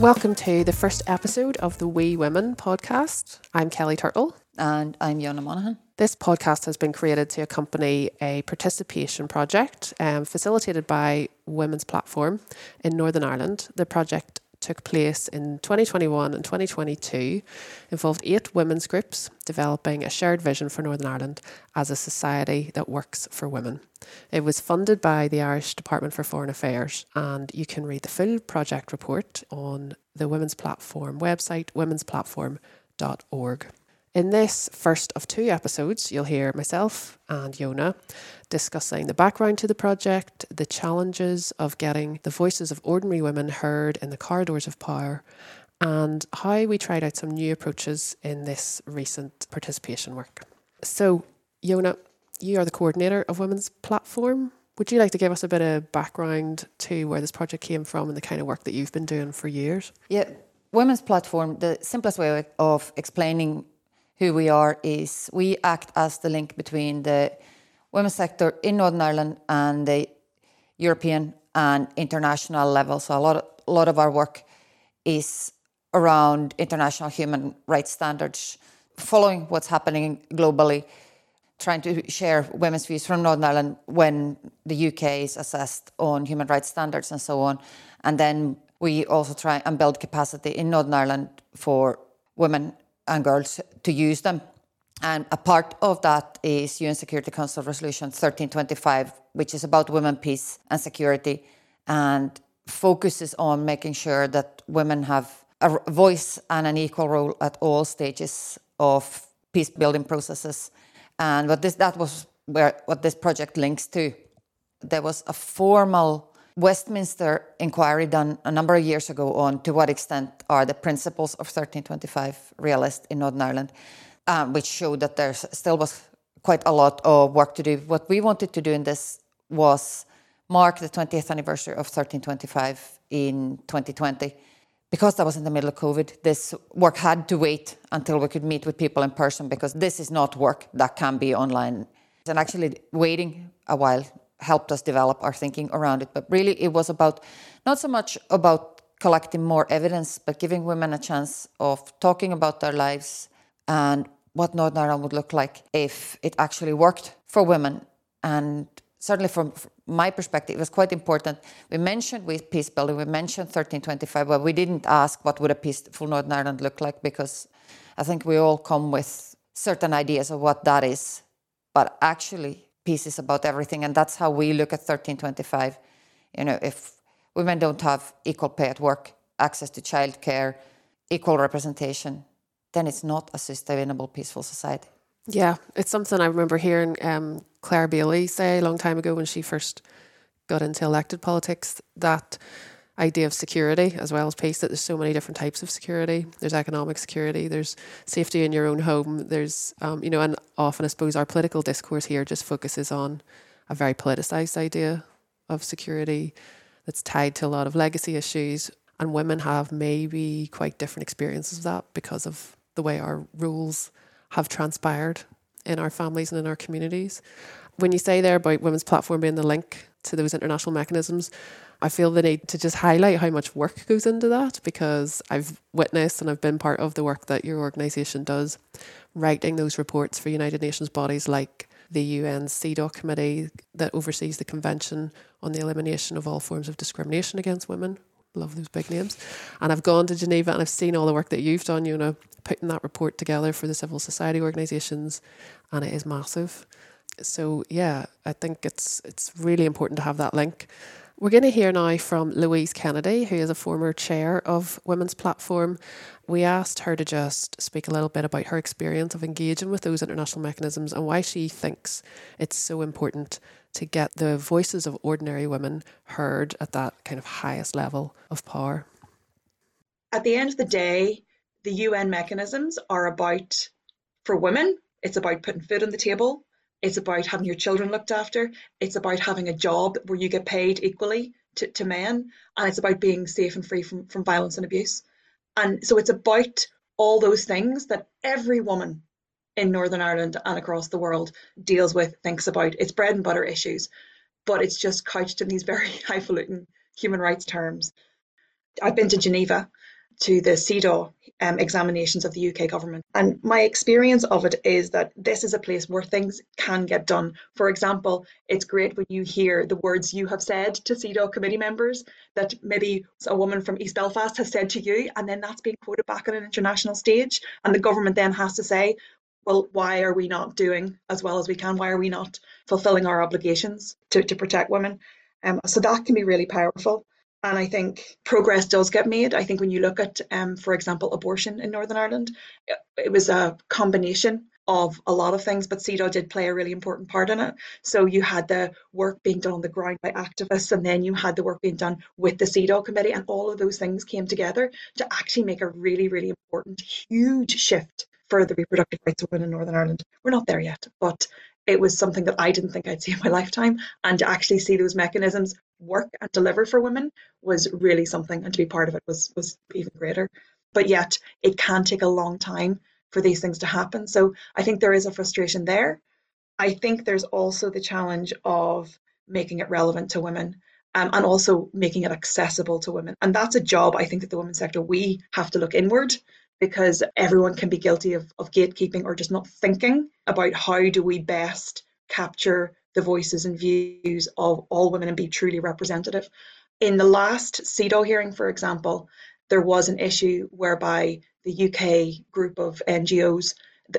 Welcome to the first episode of the We Women podcast. I'm Kellie Turtle. And I'm Jonna Monaghan. This podcast has been created to accompany a participation project um, facilitated by Women's Platform in Northern Ireland. The project took place in 2021 and 2022, involved eight women's groups developing a shared vision for Northern Ireland as a society that works for women. It was funded by the Irish Department for Foreign Affairs, and you can read the full project report on the Women's Platform website, womensplatform.org. In this first of two episodes, you'll hear myself and Jonna discussing the background to the project, the challenges of getting the voices of ordinary women heard in the corridors of power, and how we tried out some new approaches in this recent participation work. So, Jonna, you are the coordinator of Women's Platform. Would you like to give us a bit of background to where this project came from and the kind of work that you've been doing for years? Yeah, Women's Platform, the simplest way of explaining who we are is we act as the link between the women's sector in Northern Ireland and the European and international level. So a lot of, a lot of our work is around international human rights standards, following what's happening globally, trying to share women's views from Northern Ireland when the UK is assessed on human rights standards and so on. And then we also try and build capacity in Northern Ireland for women and girls to use them. And a part of that is UN Security Council Resolution 1325, which is about women, peace, and security, and focuses on making sure that women have a voice and an equal role at all stages of peace building processes. And what this that was where what this project links to. There was a formal Westminster inquiry done a number of years ago on to what extent are the principles of 1325 realized in Northern Ireland, um, which showed that there still was quite a lot of work to do. What we wanted to do in this was mark the 20th anniversary of 1325 in 2020. Because that was in the middle of COVID, this work had to wait until we could meet with people in person because this is not work that can be online. And actually, waiting a while helped us develop our thinking around it. But really, it was about not so much about collecting more evidence, but giving women a chance of talking about their lives and what Northern Ireland would look like if it actually worked for women. And certainly, from, my perspective, it was quite important. We mentioned with peace building, we mentioned 1325, but we didn't ask what would a peaceful Northern Ireland look like because I think we all come with certain ideas of what that is. But actually, pieces about everything. And that's how we look at 1325. You know, if women don't have equal pay at work, access to childcare, equal representation, then it's not a sustainable, peaceful society. Yeah, it's something I remember hearing um, Clare Bailey say a long time ago when she first got into elected politics that idea of security as well as peace that there's so many different types of security. There's economic security there's safety in your own home there's um, you know and often i suppose our political discourse here just focuses on a very politicized idea of security that's tied to a lot of legacy issues and women have maybe quite different experiences of that because of the way our rules have transpired in our families and in our communities. When you say there about women's platform being the link to those international mechanisms I feel the need to just highlight how much work goes into that because I've witnessed and I've been part of the work that your organisation does, writing those reports for United Nations bodies like the UN CEDAW committee that oversees the Convention on the Elimination of All Forms of Discrimination Against Women. Love those big names. And I've gone to Geneva and I've seen all the work that you've done, you know, putting that report together for the civil society organisations, and it is massive. So yeah, I think it's it's really important to have that link. We're going to hear now from Louise Kennedy, who is a former chair of Women's Platform. We asked her to just speak a little bit about her experience of engaging with those international mechanisms and why she thinks it's so important to get the voices of ordinary women heard at that kind of highest level of power. At the end of the day, the UN mechanisms are about, for women, it's about putting food on the table, it's about having your children looked after. It's about having a job where you get paid equally to, to men. And it's about being safe and free from, from violence and abuse. And so it's about all those things that every woman in Northern Ireland and across the world deals with, thinks about. It's bread and butter issues, but it's just couched in these very highfalutin human rights terms. I've been to Geneva to the CEDAW um, examinations of the UK government. And my experience of it is that this is a place where things can get done. For example, it's great when you hear the words you have said to CEDAW committee members that maybe a woman from East Belfast has said to you, and then that's being quoted back on an international stage. And the government then has to say, well, why are we not doing as well as we can? Why are we not fulfilling our obligations to, to protect women? Um, so that can be really powerful. And I think progress does get made. I think when you look at, um, for example, abortion in Northern Ireland, it, it was a combination of a lot of things, but CEDAW did play a really important part in it. So you had the work being done on the ground by activists, and then you had the work being done with the CEDAW committee, and all of those things came together to actually make a really, really important, huge shift for the reproductive rights of women in Northern Ireland. We're not there yet, but it was something that I didn't think I'd see in my lifetime. And to actually see those mechanisms work and deliver for women was really something. And to be part of it was was even greater. But yet it can take a long time for these things to happen. So I think there is a frustration there. I think there's also the challenge of making it relevant to women um, and also making it accessible to women. And that's a job I think that the women's sector we have to look inward because everyone can be guilty of, of gatekeeping or just not thinking about how do we best capture the voices and views of all women and be truly representative. In the last CEDAW hearing, for example, there was an issue whereby the UK group of NGOs,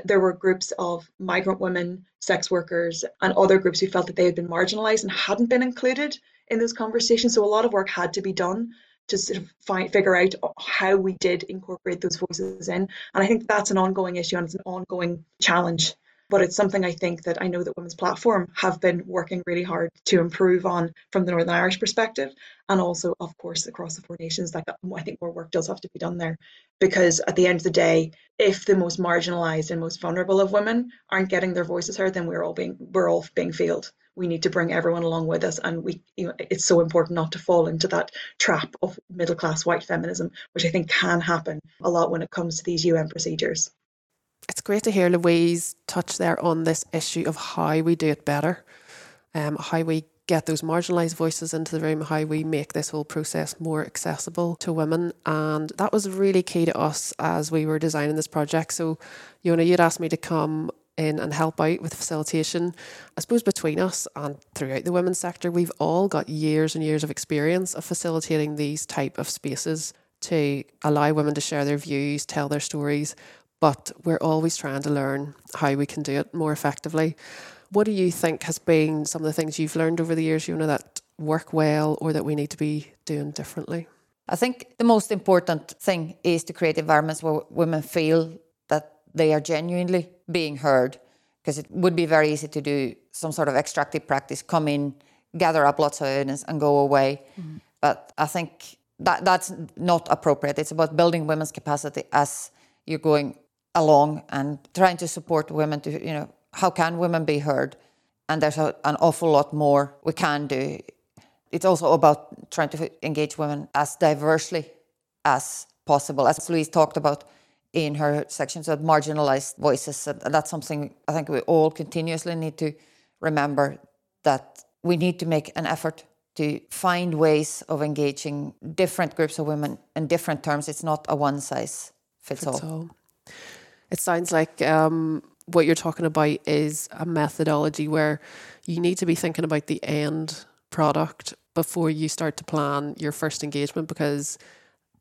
there were groups of migrant women, sex workers, and other groups who felt that they had been marginalised and hadn't been included in those conversations. So a lot of work had to be done to sort of find figure out how we did incorporate those voices in. And I think that's an ongoing issue and it's an ongoing challenge. But it's something I think that I know that Women's Platform have been working really hard to improve on from the Northern Irish perspective, and also, of course, across the four nations. Like I think more work does have to be done there, because at the end of the day, if the most marginalised and most vulnerable of women aren't getting their voices heard, then we're all being we're all being failed we need to bring everyone along with us and we you know it's so important not to fall into that trap of middle class white feminism which i think can happen a lot when it comes to these un procedures it's great to hear louise touch there on this issue of how we do it better um, how we get those marginalised voices into the room, how we make this whole process more accessible to women. And that was really key to us as we were designing this project. So, Jonna, you'd asked me to come in and help out with facilitation. I suppose between us and throughout the women's sector, we've all got years and years of experience of facilitating these type of spaces to allow women to share their views, tell their stories, but we're always trying to learn how we can do it more effectively. What do you think has been some of the things you've learned over the years, you know, that work well or that we need to be doing differently? I think the most important thing is to create environments where women feel that they are genuinely being heard because it would be very easy to do some sort of extractive practice, come in, gather up lots of evidence, and go away. Mm-hmm. But I think that that's not appropriate. It's about building women's capacity as you're going along and trying to support women to, you know, how can women be heard? And there's a, an awful lot more we can do. It's also about trying to engage women as diversely as possible. As Louise talked about, in her sections of marginalized voices. And that's something I think we all continuously need to remember that we need to make an effort to find ways of engaging different groups of women in different terms. It's not a one size fits, fits all. all. It sounds like um, what you're talking about is a methodology where you need to be thinking about the end product before you start to plan your first engagement because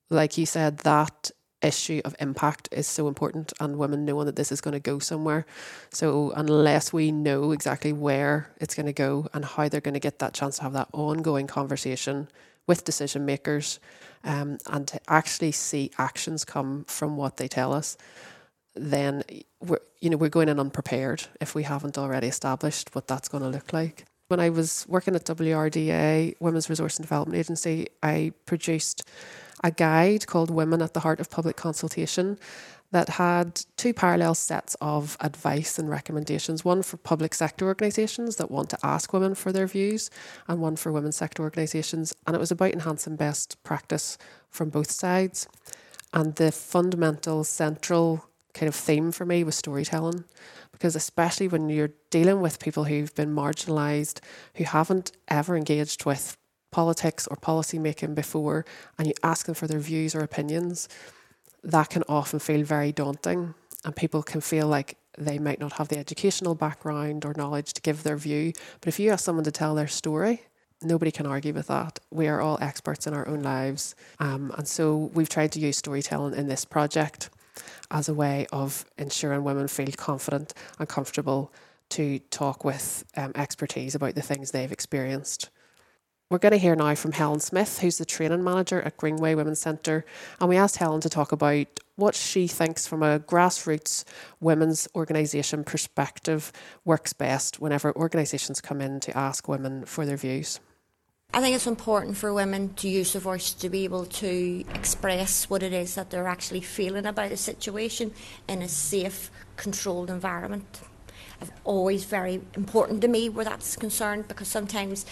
like you said that issue of impact is so important and women knowing that this is going to go somewhere. So unless we know exactly where it's going to go and how they're going to get that chance to have that ongoing conversation with decision makers um, and to actually see actions come from what they tell us, then we're you know we're going in unprepared if we haven't already established what that's going to look like. When I was working at WRDA, Women's Resource and Development Agency, I produced a guide called Women at the Heart of Public Consultation that had two parallel sets of advice and recommendations one for public sector organisations that want to ask women for their views, and one for women's sector organisations. And it was about enhancing best practice from both sides. And the fundamental, central kind of theme for me was storytelling. Because especially when you're dealing with people who've been marginalised, who haven't ever engaged with politics or policy making before and you ask them for their views or opinions, that can often feel very daunting and people can feel like they might not have the educational background or knowledge to give their view. But if you ask someone to tell their story, nobody can argue with that. We are all experts in our own lives. Um, and so we've tried to use storytelling in this project as a way of ensuring women feel confident and comfortable to talk with um, expertise about the things they've experienced. We're going to hear now from Helen Smyth, who's the training manager at Greenway Women's Centre. And we asked Helen to talk about what she thinks from a grassroots women's organisation perspective works best whenever organisations come in to ask women for their views. I think it's important for women to use their voice to be able to express what it is that they're actually feeling about a situation in a safe, controlled environment. It's always very important to me where that's concerned because sometimes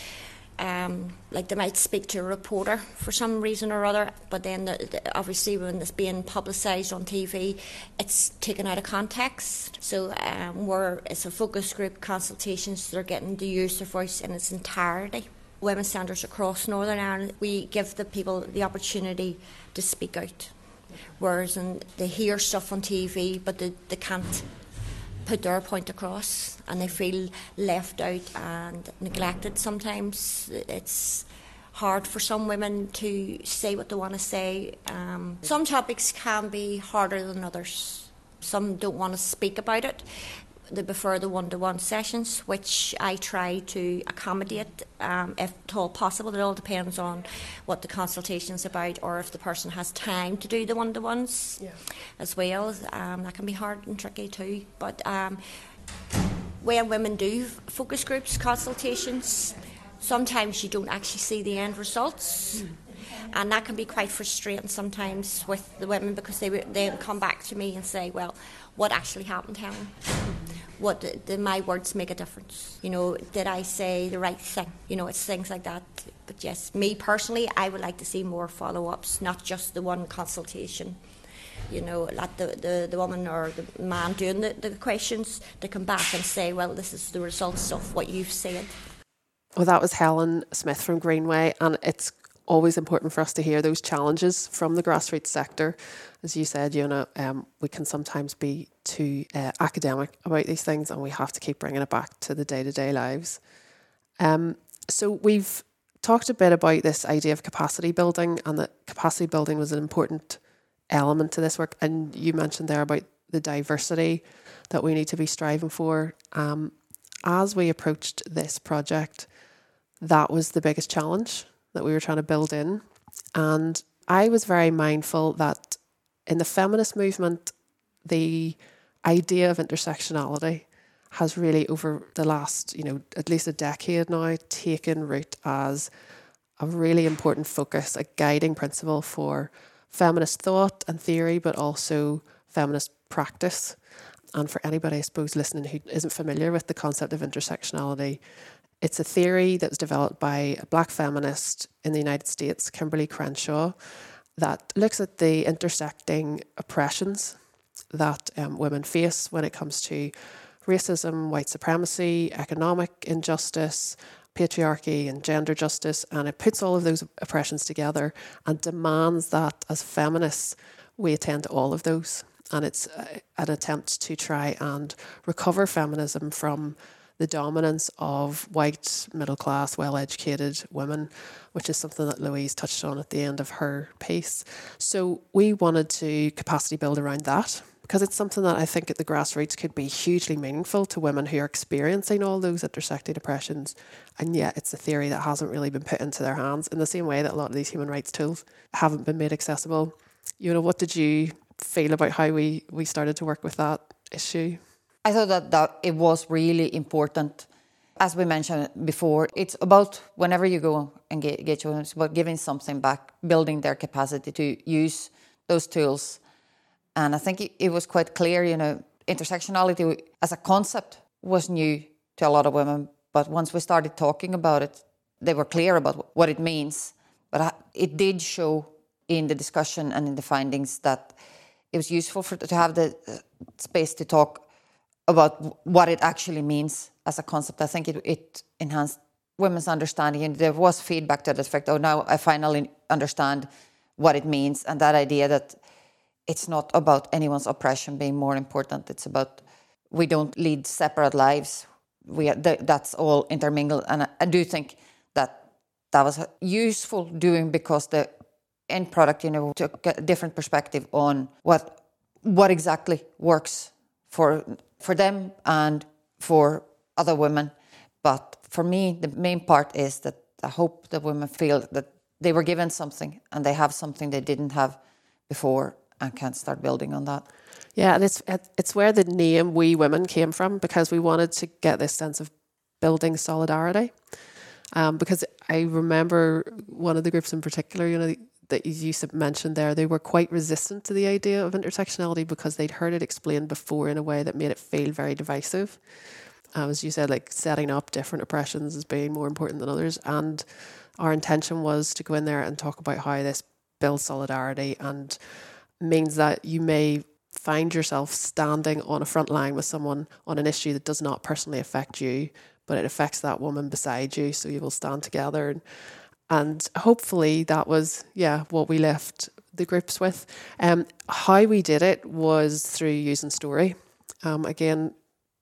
um, like they might speak to a reporter for some reason or other, but then the, the, obviously when it's being publicised on TV, it's taken out of context. So um, where it's a focus group consultations, they're getting to use their voice in its entirety. Women's centres across Northern Ireland, we give the people the opportunity to speak out. Whereas and they hear stuff on TV, but they, they can't put their point across and they feel left out and neglected sometimes. It's hard for some women to say what they want to say. Um, some topics can be harder than others. Some don't want to speak about it they prefer the one-to-one sessions, which I try to accommodate um, if at all possible. It all depends on what the consultation is about, or if the person has time to do the one-to-ones yeah. as well. Um, that can be hard and tricky too. But um, when women do focus groups, consultations, sometimes you don't actually see the end results. Mm and that can be quite frustrating sometimes with the women because they they come back to me and say, "Well, what actually happened, Helen?" What the, my words make a difference. You know, did I say the right thing? You know, it's things like that. But yes, me personally, I would like to see more follow ups, not just the one consultation. You know, let the, the, the woman or the man doing the, the questions to come back and say, well, this is the results of what you've said. Well, that was Helen Smyth from Greenway, and it's always important for us to hear those challenges from the grassroots sector. As you said, you know, um, we can sometimes be too uh, academic about these things, and we have to keep bringing it back to the day to day lives. Um, so we've talked a bit about this idea of capacity building, and that capacity building was an important element to this work. And you mentioned there about the diversity that we need to be striving for. Um, as we approached this project, that was the biggest challenge that we were trying to build in. And I was very mindful that in the feminist movement, the idea of intersectionality has really, over the last, you know, at least a decade now, taken root as a really important focus, a guiding principle for feminist thought and theory, but also feminist practice. And for anybody, I suppose, listening who isn't familiar with the concept of intersectionality, it's a theory that was developed by a black feminist in the United States, Kimberlé Crenshaw, that looks at the intersecting oppressions that um, women face when it comes to racism, white supremacy, economic injustice, patriarchy, and gender justice. And it puts all of those oppressions together and demands that as feminists, we attend to all of those. And it's uh, an attempt to try and recover feminism from the dominance of white, middle class, well educated women, which is something that Louise touched on at the end of her piece. So we wanted to capacity build around that because it's something that I think at the grassroots could be hugely meaningful to women who are experiencing all those intersecting oppressions. And yet it's a theory that hasn't really been put into their hands in the same way that a lot of these human rights tools haven't been made accessible. You know, what did you feel about how we, we started to work with that issue? I thought that, that it was really important. As we mentioned before, it's about whenever you go and get, get your, it's about giving something back, building their capacity to use those tools. And I think it, it was quite clear, you know, intersectionality as a concept was new to a lot of women. But once we started talking about it, they were clear about what it means. But it did show in the discussion and in the findings that it was useful for, to have the uh, space to talk about what it actually means as a concept. I think it, it enhanced women's understanding. And there was feedback to that effect, oh, now I finally understand what it means. And that idea that it's not about anyone's oppression being more important. It's about we don't lead separate lives. We that's all intermingled. And I, I do think that that was useful doing because the end product, you know, took a different perspective on what what exactly works for for them and for other women. But for me, the main part is that I hope that women feel that they were given something and they have something they didn't have before and can start building on that. Yeah, and it's it's where the name "We Women" came from because we wanted to get this sense of building solidarity. Um, because I remember one of the groups in particular, you know, that you mentioned there, they were quite resistant to the idea of intersectionality because they'd heard it explained before in a way that made it feel very divisive. Um, as you said, like setting up different oppressions as being more important than others. And our intention was to go in there and talk about how this builds solidarity and means that you may find yourself standing on a front line with someone on an issue that does not personally affect you, but it affects that woman beside you. So you will stand together and and hopefully that was yeah what we left the groups with. Um, how we did it was through using story. Um, again,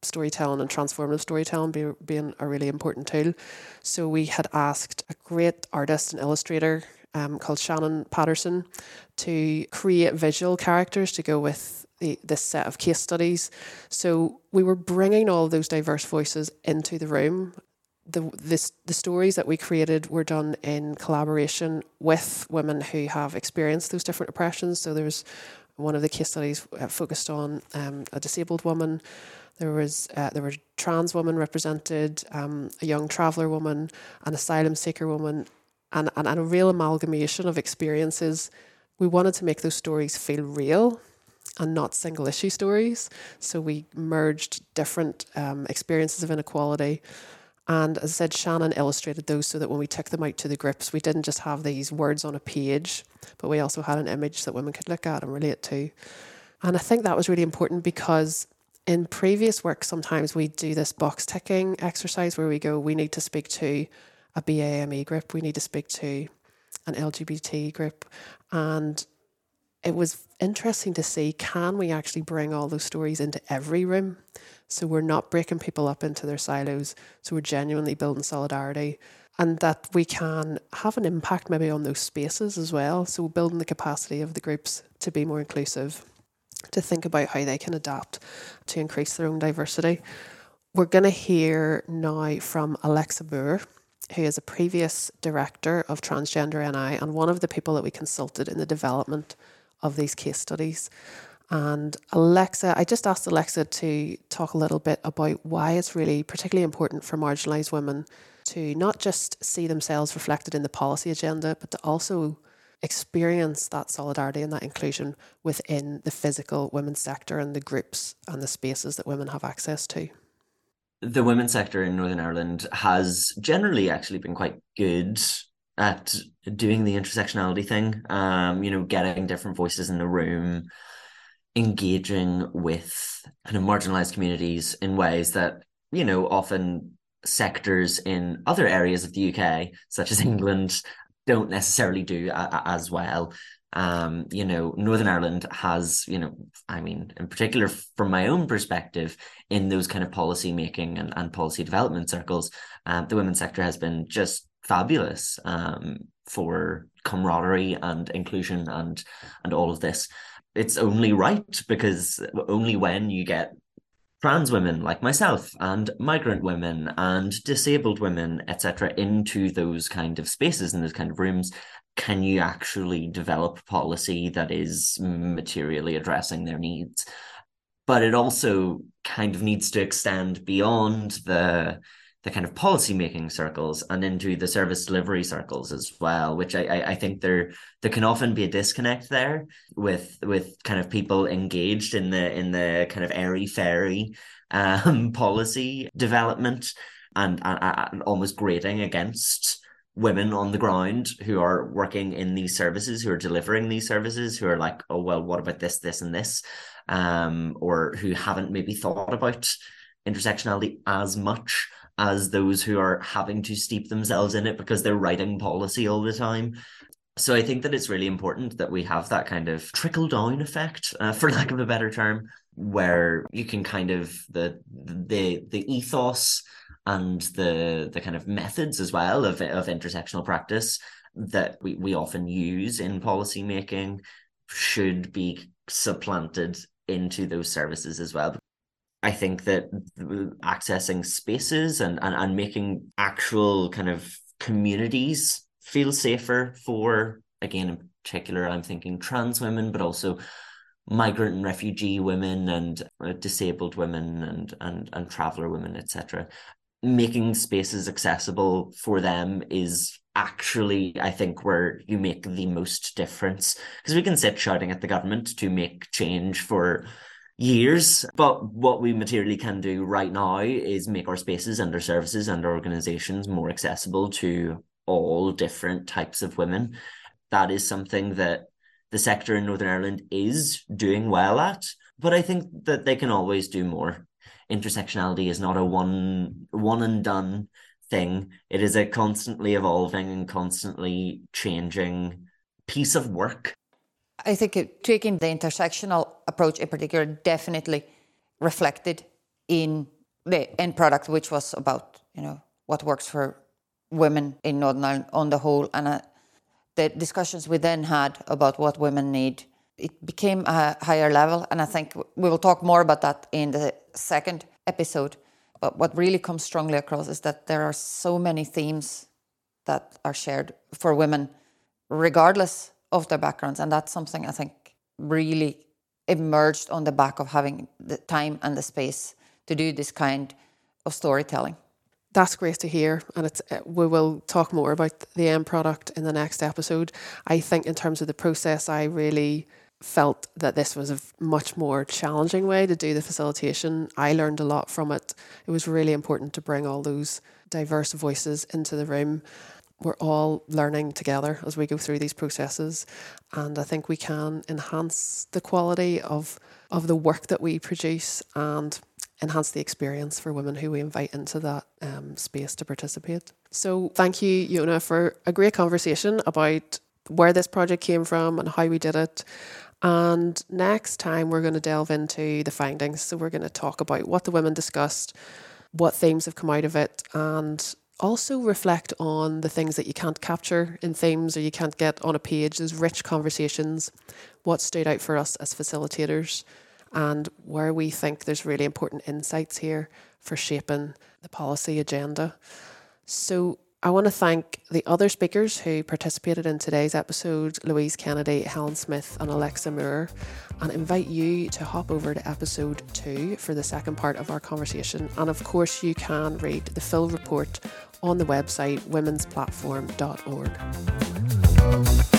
storytelling and transformative storytelling be, being a really important tool. So we had asked a great artist and illustrator um, called Shannon Patterson to create visual characters to go with the, this set of case studies. So we were bringing all those diverse voices into the room the this, the stories that we created were done in collaboration with women who have experienced those different oppressions. So there's one of the case studies uh, focused on um, a disabled woman. There was uh, there were trans women represented, um, a young traveller woman, an asylum seeker woman, and, and, and a real amalgamation of experiences. We wanted to make those stories feel real and not single issue stories. So we merged different um, experiences of inequality and as I said, Shannon illustrated those so that when we took them out to the groups, we didn't just have these words on a page, but we also had an image that women could look at and relate to. And I think that was really important because in previous work, sometimes we do this box ticking exercise where we go, we need to speak to a BAME group, we need to speak to an LGBT group. And it was interesting to see can we actually bring all those stories into every room? So we're not breaking people up into their silos. So we're genuinely building solidarity and that we can have an impact maybe on those spaces as well. So building the capacity of the groups to be more inclusive, to think about how they can adapt to increase their own diversity. We're going to hear now from Alexa Moore, who is a previous director of Transgender NI and one of the people that we consulted in the development of these case studies. And Alexa, I just asked Alexa to talk a little bit about why it's really particularly important for marginalised women to not just see themselves reflected in the policy agenda, but to also experience that solidarity and that inclusion within the physical women's sector and the groups and the spaces that women have access to. The women's sector in Northern Ireland has generally actually been quite good at doing the intersectionality thing. Um, you know, getting different voices in the room, engaging with kind of marginalized communities in ways that you know often sectors in other areas of the UK, such as England, don't necessarily do as well. Um, you know, Northern Ireland has, you know, I mean, in particular from my own perspective, in those kind of policy making and, and policy development circles, um, the women's sector has been just fabulous um, for camaraderie and inclusion and and all of this. It's only right because only when you get trans women like myself and migrant women and disabled women etc into those kind of spaces and those kind of rooms can you actually develop policy that is materially addressing their needs? But it also kind of needs to extend beyond the the kind of policy making circles and into the service delivery circles as well which I, I, I think there there can often be a disconnect there with with kind of people engaged in the in the kind of airy fairy um, policy development and, and, and almost grating against women on the ground who are working in these services who are delivering these services who are like oh well what about this this and this? Um or who haven't maybe thought about intersectionality as much as those who are having to steep themselves in it because they're writing policy all the time. So I think that it's really important that we have that kind of trickle down effect, uh, for lack of a better term, where you can kind of the the the ethos and the the kind of methods as well of of intersectional practice that we, we often use in policy making should be supplanted into those services as well. I think that accessing spaces and, and, and making actual kind of communities feel safer for, again, in particular, I'm thinking trans women, but also migrant and refugee women and uh, disabled women and and and traveler women etc making spaces accessible for them is actually i think where you make the most difference. Because we can sit shouting at the government to make change for years. But what we materially can do right now is make our spaces and our services and our organizations more accessible to all different types of women. That is something that the sector in Northern Ireland is doing well at, but I think that they can always do more. Intersectionality is not a one one and done thing. It is a constantly evolving and constantly changing piece of work I think it, taking the intersectional approach in particular definitely reflected in the end product, which was about you know what works for women in Northern Ireland on the whole, and uh, the discussions we then had about what women need. It became a higher level, and I think we will talk more about that in the second episode. But what really comes strongly across is that there are so many themes that are shared for women, regardless of their backgrounds. And that's something I think really emerged on the back of having the time and the space to do this kind of storytelling. That's great to hear, and it's uh, we will talk more about the end product in the next episode. I think in terms of the process, I really felt that this was a much more challenging way to do the facilitation. I learned a lot from it. It was really important to bring all those diverse voices into the room we're all learning together as we go through these processes and I think we can enhance the quality of of the work that we produce and enhance the experience for women who we invite into that um, space to participate. So thank you, Jonna, for a great conversation about where this project came from and how we did it. And next time we're going to delve into the findings. So we're going to talk about what the women discussed, what themes have come out of it, and also reflect on the things that you can't capture in themes or you can't get on a page, those rich conversations, what stood out for us as facilitators, and where we think there's really important insights here for shaping the policy agenda. So I want to thank the other speakers who participated in today's episode Louise Kennedy, Helen Smyth, and Alexa Moore, and invite you to hop over to episode two for the second part of our conversation. And of course, you can read the full report on the website womensplatform.org.